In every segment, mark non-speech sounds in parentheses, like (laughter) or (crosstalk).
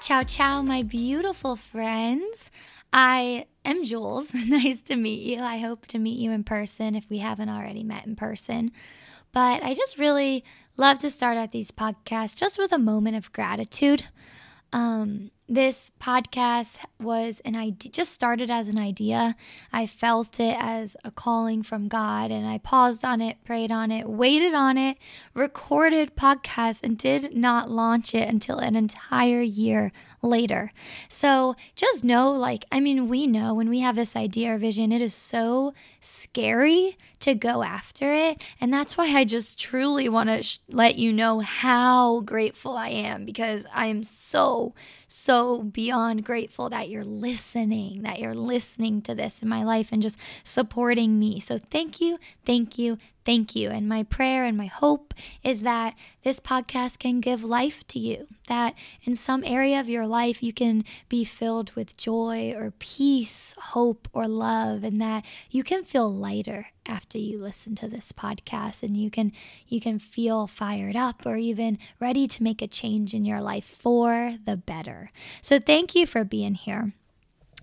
Ciao, ciao, my beautiful friends. I am Juls. (laughs) nice to meet you. I hope to meet you in person if we haven't already met in person. But I just really love to start out these podcasts just with a moment of gratitude. Um, this podcast was an idea, just started as an idea. I felt it as a calling from God, and I paused on it, prayed on it, waited on it, recorded podcasts, and did not launch it until an entire year later. So just know, like, I mean, we know when we have this idea or vision, it is so scary to go after it. And that's why I just truly want to sh- let you know how grateful I am because I am so, so beyond grateful that you're listening, that you're listening to this in my life and just supporting me. So thank you, thank you, thank you. And my prayer and my hope is that this podcast can give life to you, that in some area of your life you can be filled with joy or peace, hope or love, and that you can feel lighter after you listen to this podcast and you can you can feel fired up or even ready to make a change in your life for the better. So thank you for being here.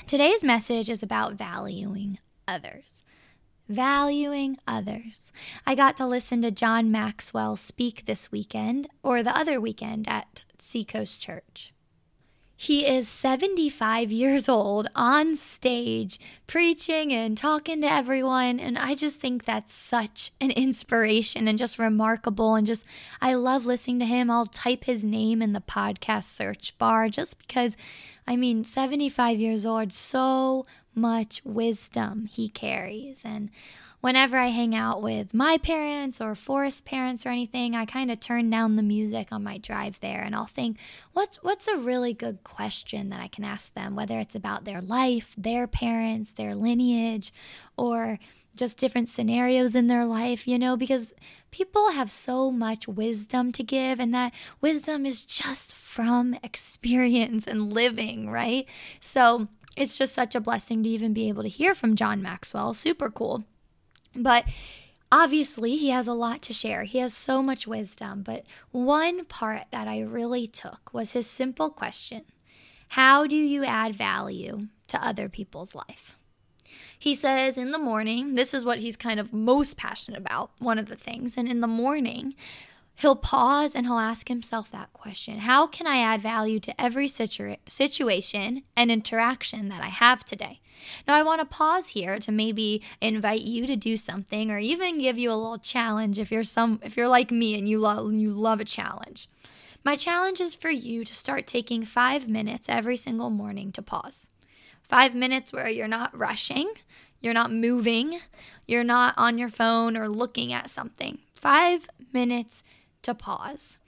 Today's message is about valuing others valuing others. I got to listen to John Maxwell speak this weekend or the other weekend at Seacoast Church. He is 75 years old on stage preaching and talking to everyone. And I just think that's such an inspiration and just remarkable. And just, I love listening to him. I'll type his name in the podcast search bar just because, I mean, 75 years old, so much wisdom he carries. And whenever I hang out with my parents or Forrest parents or anything, I kind of turn down the music on my drive there and I'll think, what's what's a really good question that I can ask them, whether it's about their life, their parents, their lineage, or just different scenarios in their life, you know, because people have so much wisdom to give, and that wisdom is just from (laughs) experience and living, right? So it's just such a blessing to even be able to hear from John Maxwell. Super cool. But obviously, he has a lot to share. He has so much wisdom. But one part that I really took was his simple question How do you add value to other people's life? He says in the morning, this is what he's kind of most passionate about, one of the things. And in the morning, he'll pause and he'll ask himself that question How can I add value to every situa- situation and interaction that I have today? Now, I want to pause here to maybe invite you to do something or even give you a little challenge if you're some if you're like me and you love you love a challenge. My challenge is for you to start taking 5 minutes every single morning to pause. 5 minutes where you're not rushing, you're not moving, you're not on your phone or looking at something. 5 minutes to pause.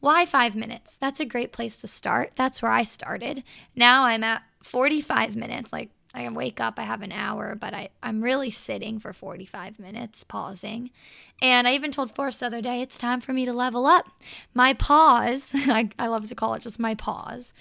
Why five minutes? That's a great place to start. That's where I started. Now I'm at 45 minutes. Like I wake up, I have an hour, but I, I'm really sitting for 45 minutes, pausing. And I even told Forrest the other day, it's time for me to level up. My pause, (laughs) I, I love to call it just my pause,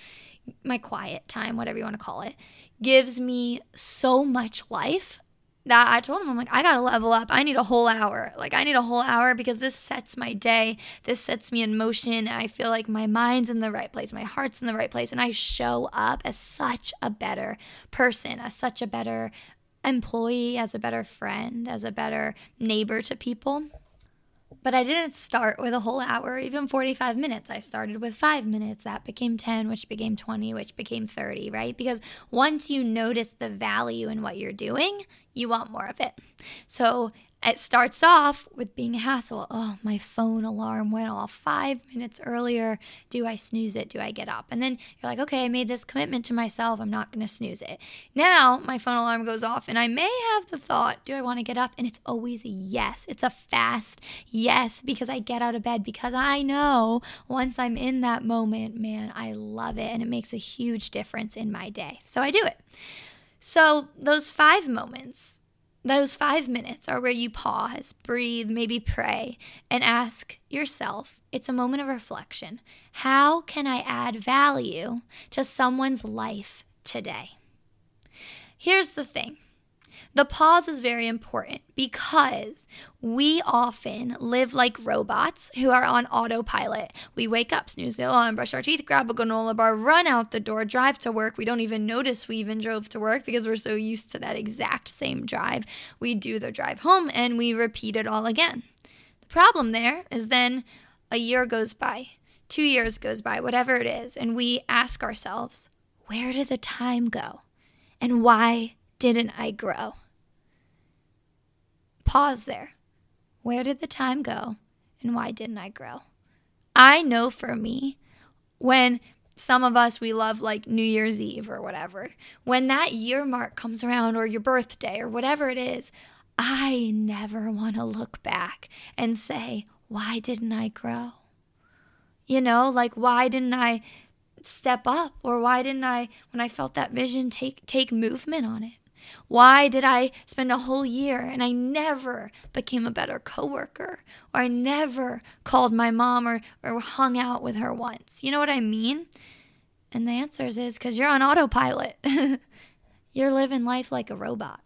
my quiet time, whatever you want to call it, gives me so much life that I told him, I'm like, I gotta level up. I need a whole hour. Like, I need a whole hour because this sets my day. This sets me in motion. I feel like my mind's in the right place, my heart's in the right place, and I show up as such a better person, as such a better employee, as a better friend, as a better neighbor to people. But I didn't start with a whole hour, even 45 minutes. I started with five minutes. That became 10, which became 20, which became 30, right? Because once you notice the value in what you're doing, you want more of it. So it starts off with being a hassle. Oh, my phone alarm went off five minutes earlier. Do I snooze it? Do I get up? And then you're like, okay, I made this commitment to myself. I'm not going to snooze it. Now my phone alarm goes off, and I may have the thought, do I want to get up? And it's always a yes. It's a fast yes because I get out of bed because I know once I'm in that moment, man, I love it. And it makes a huge difference in my day. So I do it. So, those five moments, those five minutes are where you pause, breathe, maybe pray, and ask yourself it's a moment of reflection. How can I add value to someone's life today? Here's the thing The pause is very important because we often live like robots who are on autopilot. We wake up, snooze the alarm, brush our teeth, grab a granola bar, run out the door, drive to work. We don't even notice we even drove to work because we're so used to that exact same drive. We do the drive home and we repeat it all again. The problem there is then a year goes by, two years goes by, whatever it is, and we ask ourselves, where did the time go? And why didn't I grow? Pause there. Where did the time go and why didn't I grow? I know for me, when some of us we love like New Year's Eve or whatever, when that year mark comes around or your birthday or whatever it is, I never want to look back and say, why didn't I grow? You know, like why didn't I step up or why didn't I when I felt that vision take take movement on it? Why did I spend a whole year and I never became a better coworker or I never called my mom or, or hung out with her once? You know what I mean? And the answer is because you're on autopilot. (laughs) you're living life like a robot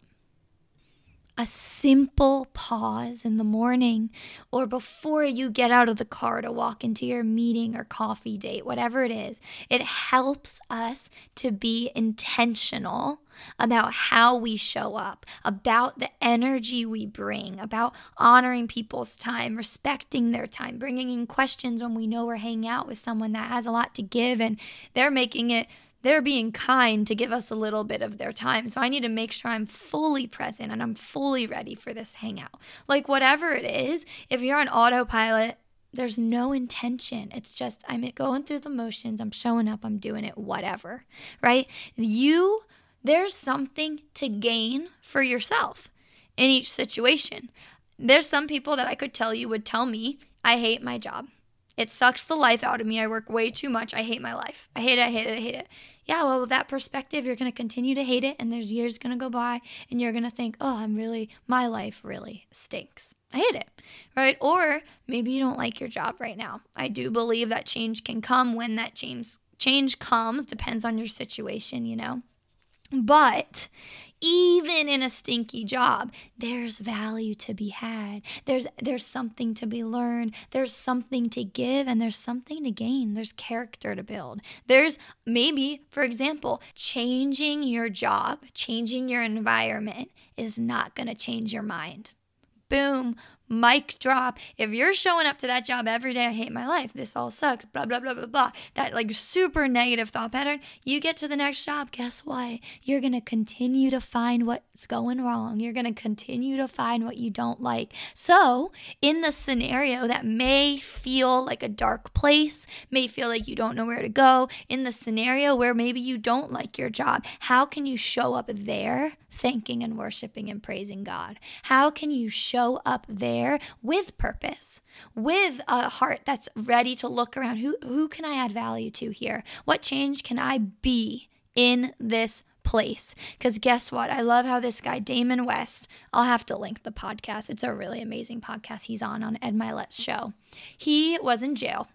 a simple pause in the morning or before you get out of the car to walk into your meeting or coffee date, whatever it is, it helps us to be intentional about how we show up, about the energy we bring, about honoring people's time, respecting their time, bringing in questions when we know we're hanging out with someone that has a lot to give and they're making it they're being kind to give us a little bit of their time. So I need to make sure I'm fully present and I'm fully ready for this hangout. Like, whatever it is, if you're on autopilot, there's no intention. It's just I'm going through the motions, I'm showing up, I'm doing it, whatever, right? You, there's something to gain for yourself in each situation. There's some people that I could tell you would tell me, I hate my job. It sucks the life out of me. I work way too much. I hate my life. I hate it. I hate it. I hate it yeah, well, with that perspective, you're going to continue to hate it, and there's years going to go by, and you're going to think, oh, I'm really, my life really stinks. I hate it, right? Or maybe you don't like your job right now. I do believe that change can come when that change change comes, depends on your situation, you know. But even in a stinky job there's value to be had. There's there's something to be learned. There's something to give and there's something to gain. There's character to build. There's maybe for example changing your job changing your environment is not going to change your mind. Boom mic drop. If you're showing up to that job every day, I hate my life, this all sucks, blah, blah, blah, blah, blah, that like super negative thought pattern, you get to the next job, guess what? You're going to continue to find what's going wrong. You're going to continue to find what you don't like. So, in the scenario that may feel like a dark place, may feel like you don't know where to go, in the scenario where maybe you don't like your job, how can you show up there thanking and worshiping and praising God? How can you show up there with purpose, with a heart that's ready to look around? Who, who can I add value to here? What change can I be in this place. Because guess what? I love how this guy, Damon West, I'll have to link the podcast. It's a really amazing podcast he's on on Ed Mylett's show. He was in jail,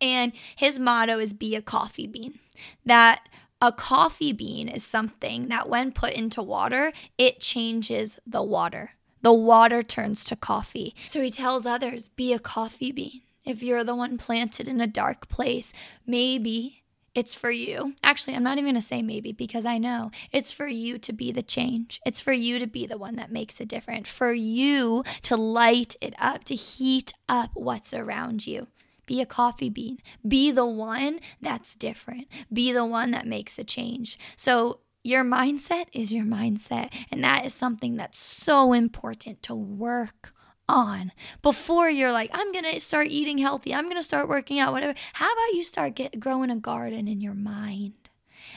and his motto is be a coffee bean. That a coffee bean is something that, when put into water, it changes the water. The water turns to coffee. So he tells others be a coffee bean. If you're the one planted in a dark place, maybe it's for you. Actually, I'm not even going to say maybe because I know it's for you to be the change. It's for you to be the one that makes a difference, for you to light it up, to heat up what's around you. Be a coffee bean. Be the one that's different. Be the one that makes a change. So, your mindset is your mindset. And that is something that's so important to work on before you're like, I'm to start eating healthy. I'm to start working out, whatever. How about you start get, growing a garden in your mind?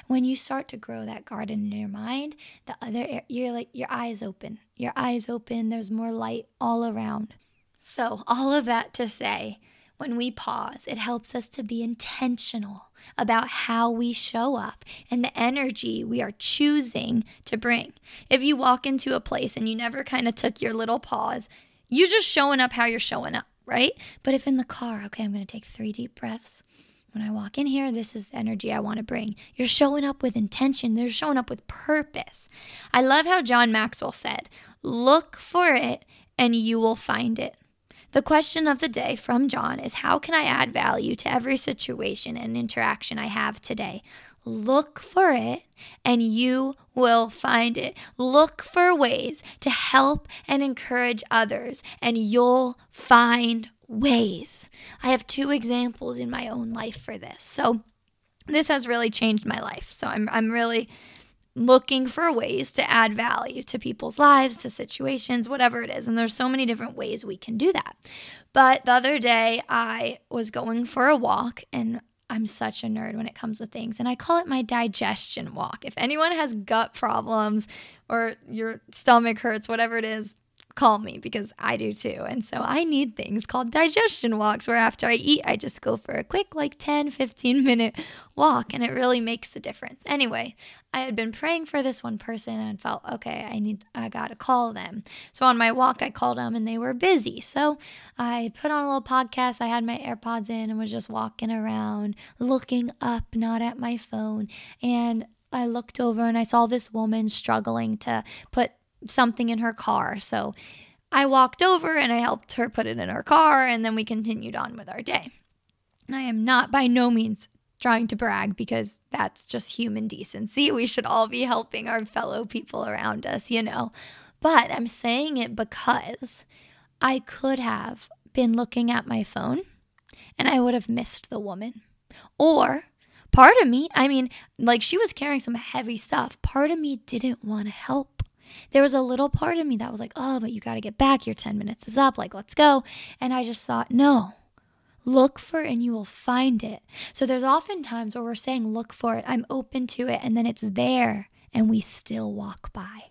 When you start to grow that garden in your mind, the other you're like your eyes open. Your eyes open, there's more light all around. So, (laughs) all of that to say, when we pause, it helps us to be intentional about how we show up and the energy we are choosing to bring. If you walk into a place and you never kind of took your little pause, you're just showing up how you're showing up, right? But if in the car, okay, I'm going to take three deep breaths. when I walk in here, this is the energy I want to bring. You're showing up with intention, they're showing up with purpose. I love how John Maxwell said, Look for it and you will find it. The question of the day from John is How can I add value to every situation and interaction I have today? Look for it and you will find it. Look for ways to help and encourage others, and you'll find ways. I have two examples in my own life for this. So, this has really changed my life. So, I'm, I'm really looking for ways to add value to people's lives, to situations, whatever it is. And there's so many different ways we can do that. But the other day, I was going for a walk and I'm such a nerd when it comes to things, and I call it my digestion walk. If anyone has gut problems or your stomach hurts, whatever it is, call me because I do too. And so I need things called digestion walks where after I eat, I just go for a quick, like 10, 15 (laughs) minute walk, and it really makes the difference. Anyway, I had been praying for this one person and felt, okay, I need, I gotta call them. So on my walk, I called them and they were busy. So I put on a little podcast. I had my AirPods in and was just walking around, looking up, not at my phone. And I looked over and I saw this woman struggling to put something in her car. So I walked over and I helped her put it in her car, and then we continued on with our day. And I am not by no means trying to brag because that's just human decency. We should all be helping our fellow people around us, you know. But I'm saying it because I could have been looking at my phone and I would have missed the woman. Or part of me, I mean, like she was carrying some heavy stuff, part of me didn't want to help there was a little part of me that was like, oh, but you got to get back. Your 10 minutes is up. Like, let's go. And I just thought, no, look for and you will find it. So there's often times where we're saying, look for it. I'm open to it. And then it's there and we still walk by.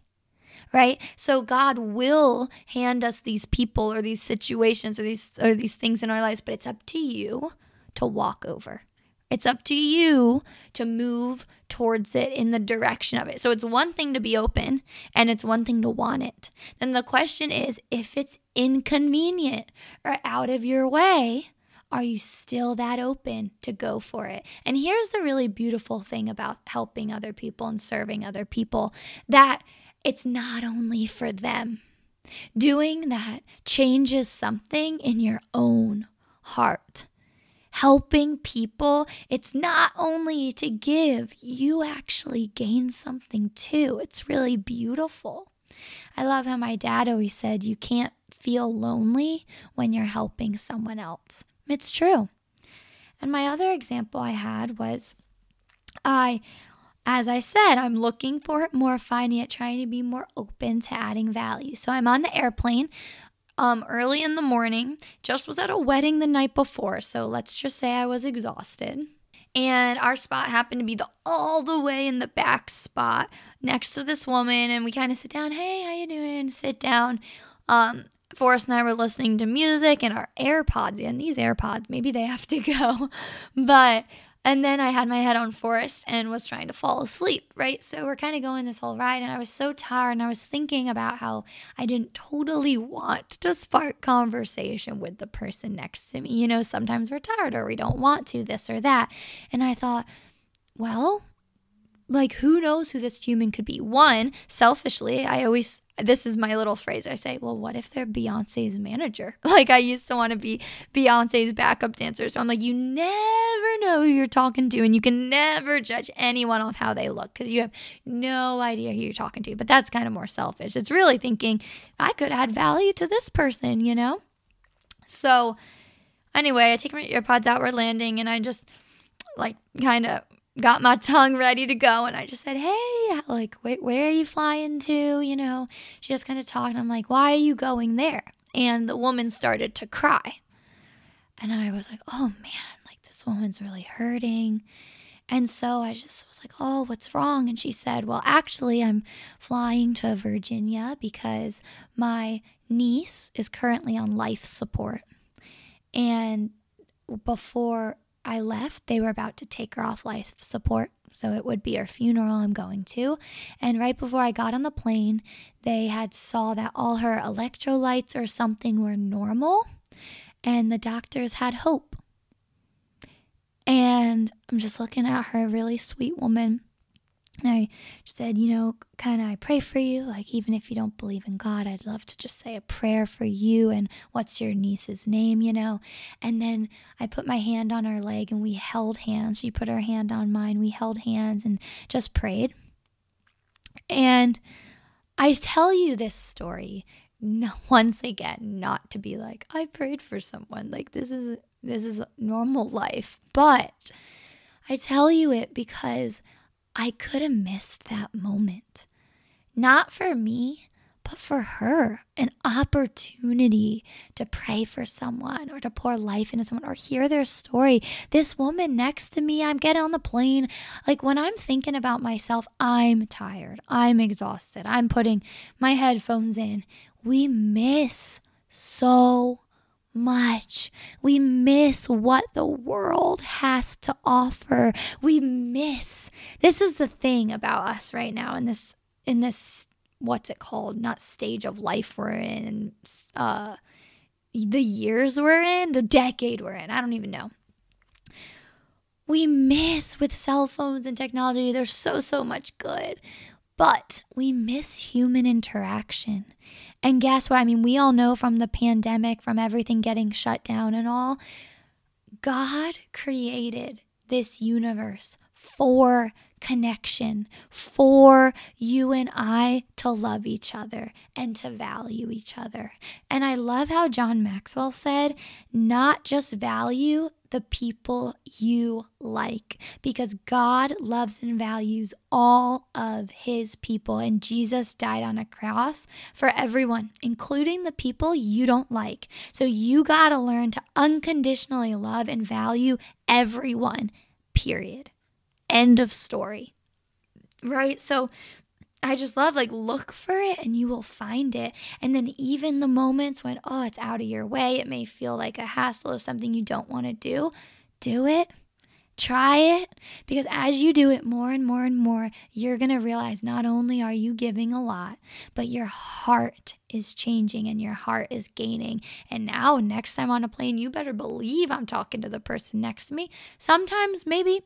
Right? So God will hand us these people or these situations or these or these things in our lives, but it's up to you to walk over. It's up to you to move towards it in the direction of it. So it's one thing to be open and it's one thing to want it. Then the question is if it's inconvenient or out of your way, are you still that open to go for it? And here's the really beautiful thing about helping other people and serving other people that it's not only for them. Doing that changes something in your own heart helping people, it's not only to give, you actually gain something too. It's really beautiful. I love how my dad always said, You can't feel lonely when you're helping someone else. It's true. And my other example I had was I, as I said, I'm looking for more, finding it, trying to be more open to adding value. So I'm on the airplane um, early in the morning. Just was at a wedding the night before, so let's just say I was exhausted. And our spot happened to be the all the way in the back spot next to this woman, and we kind of sit down. Hey, how you doing? Sit down. Um, Forrest and I were listening to music and our AirPods, and these AirPods, maybe they have to (laughs) go, but and then I had my head on Forrest and was trying to fall asleep, right? So we're kind of going this whole ride, and I was so tired, and I was thinking about how I didn't totally want to spark conversation with the person next to me. You know, sometimes we're tired or we don't want to, this or that. And I thought, well, like who knows who this human could be one selfishly i always this is my little phrase. I say well what if they're beyonce's manager? (laughs) Like i used to want to be beyonce's backup dancer. So i'm like you never know who you're talking to and you can never judge anyone off how they look because you have no idea who you're talking to. But that's kind of more selfish. It's really thinking i could add value to this person you know? So anyway i take my AirPods out we're landing and i just like kind of got my tongue ready to go and I just said, Hey, like, wait, where are you flying to? You know, she just kind of talked. And I'm like, Why are you going there? And the woman started to cry. And I was like, Oh man, like this woman's really hurting. And so I just was like, Oh, what's wrong? And she said, Well, actually, I'm flying to Virginia because my niece is currently on life support. And before I left, they were about to take her off life support. So it would be her funeral I'm going to. And right before I got on the plane, they had saw that all her electrolytes or something were normal and the doctors had hope. And I'm just looking at her, really sweet woman. And I said, you know, of, I pray for you. Like, even if you don't believe in God, I'd love to just say a prayer for you. And what's your niece's name, you know? And then I put my hand on her leg and we held hands. She put her hand on mine. We held hands and just prayed. And I tell you this story (laughs) once again, not to be like, I prayed for someone. Like, this is this is normal life. But I tell you it because I could have missed that moment. Not for me, but for her. An opportunity to pray for someone or to pour life into someone or hear their story. This woman next to me, I'm getting on the plane. Like when I'm thinking about myself, I'm tired. I'm exhausted. I'm putting my headphones in. We miss so much. We miss what the world has to offer. We miss. This is the thing about us right now in this in this what's it called? Not stage of life we're in. Uh the years we're in, the decade we're in. I don't even know. We miss with cell phones and technology. There's so so much good. But we miss human interaction. And guess what? I mean, we all know from the pandemic, from everything getting shut down and all, God created this universe for connection, for you and I to love each other and to value each other. And I love how John Maxwell said, not just value the people you like because God loves and values all of his people. And Jesus died on a cross for everyone, including the people you don't like. So you got to learn to unconditionally love and value everyone, period. End of story. Right? So I just love like look for it and you will find it. And then even the moments when oh it's out of your way, it may feel like a hassle or something you don't want to do, do it. Try it because as you do it more and more and more, you're going to realize not only are you giving a lot, but your heart is changing and your heart is gaining. And now, next time on a plane, you better believe I'm talking to the person next to me. Sometimes, maybe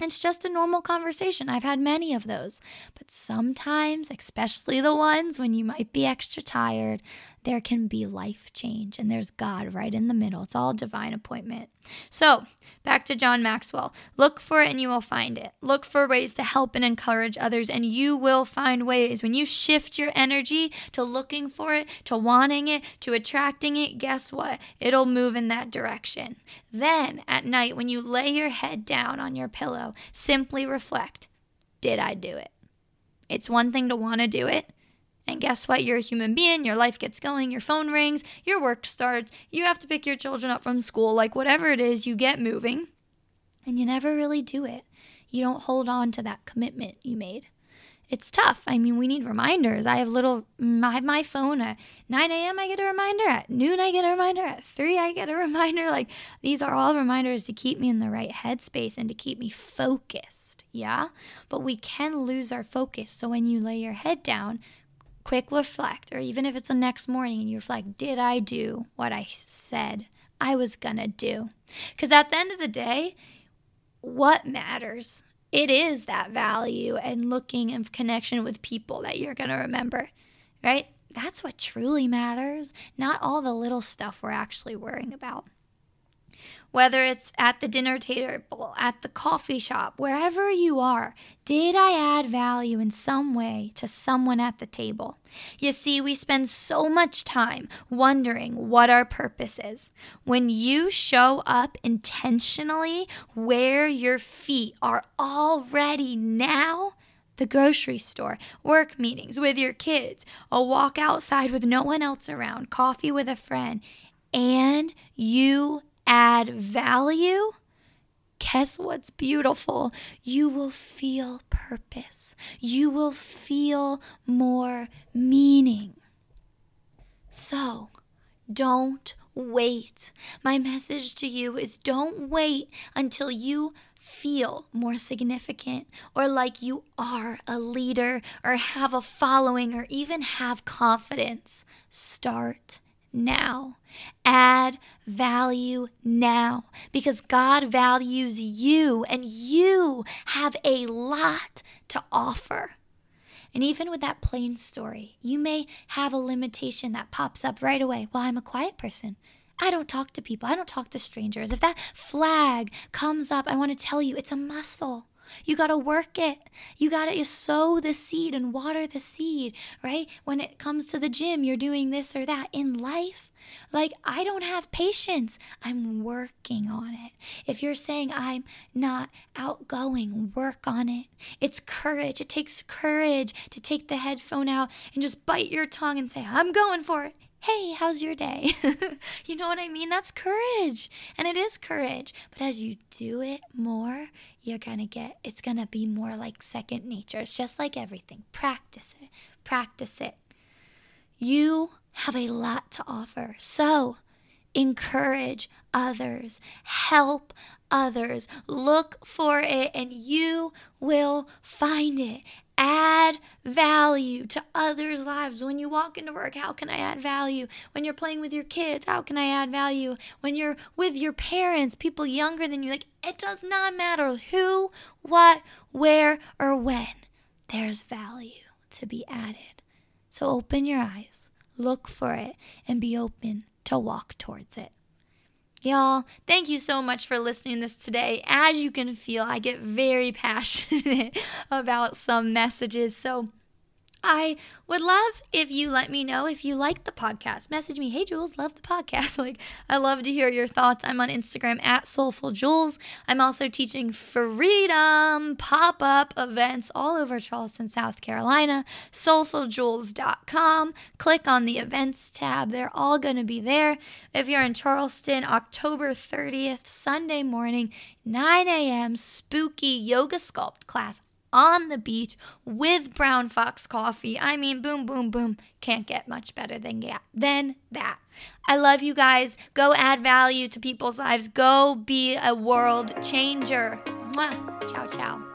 it's just a normal conversation. I've had many of those. But sometimes, especially the ones when you might be extra tired, there can be life change and there's God right in the middle. It's all divine appointment. So, back to John Maxwell. Look for it and you will find it. Look for ways to help and encourage others and you will find ways. When you shift your energy to looking for it, to wanting it, to attracting it, guess what? It'll move in that direction. Then, at night, when you lay your head down on your pillow, simply reflect Did I do it? It's one thing to want to do it. And guess what? You're a human being. Your life gets going. Your phone rings. Your work starts. You have to pick your children up from school. Like, whatever it is, you get moving. And you never really do it. You don't hold on to that commitment you made. It's tough. I mean, we need reminders. I have little, I have my phone at 9 a.m. I get a reminder. At noon, I get a reminder. At 3, I get a (laughs) reminder. Like, these are all reminders to keep me in the right headspace and to keep me focused. Yeah. But we can lose our focus. So when you lay your head down, quick reflect, or even if it's the next morning and you reflect, did I do what I said I was gonna do? Because at the end of the day, what matters? It is that value and looking and connection with people that you're gonna remember, right? That's what truly matters, not all the little stuff we're actually worrying about whether it's at the dinner table, at the coffee shop, wherever you are, did I add value in some way to someone at the table? You see, we spend so much time wondering what our purpose is. When you show up intentionally where your feet are already now, the grocery store, work meetings with your kids, a walk outside with no one else around, coffee with a friend, and you add value, guess what's beautiful? You will feel purpose. You will feel more meaning. So, don't wait. My message to you is don't wait until you feel more significant or like you are a leader or have a following or even have confidence. Start now. Add value now because God values you and you have a lot to offer. And even with that plain story, you may have a limitation that pops up right away. Well, I'm a quiet person. I don't talk to people. I don't talk to strangers. If that flag comes up, I want to tell you it's a muscle. You got to work it. You got to sow the seed and water the seed, right? When it comes to the gym, you're doing this or that. In life, like, I don't have patience. I'm working on it. If you're saying I'm not outgoing, work on it. It's courage. It takes courage to take the headphone out and just bite your tongue and say, I'm going for it. Hey, how's your day? (laughs) you know what I mean? That's courage. And it is courage. But as you do it more, you're going to get, it's going to be more like second nature. It's just like everything. Practice it. Practice it. You have a lot to offer. So encourage others, help others, look for it, and you will find it. Add value to others' lives. When you walk into work, how can I add value? When you're playing with your kids, how can I add value? When you're with your parents, people younger than you, like it does not matter who, what, where, or when. There's value to be added. So open your eyes look for it, and be open to walk towards it. Y'all, thank you so much for listening to this today. As you can feel, I get very (laughs) passionate about some messages. So, I would love if you let me know if you like the podcast. Message me, hey Juls, love the podcast. (laughs) Like, I love to hear your thoughts. I'm on Instagram at Soulful Juls. I'm also teaching freedom pop up events all over Charleston, South Carolina. Soulfuljuls.com. Click on the events tab. They're all going to be there. If you're in Charleston, October 30th, Sunday morning, 9 a.m., spooky yoga sculpt class on the beach with Brown Fox coffee. I mean, boom, boom, boom. Can't get much better than, yeah, than that. I love you guys. Go add value to people's lives. Go be a world changer. Mwah. Ciao, ciao.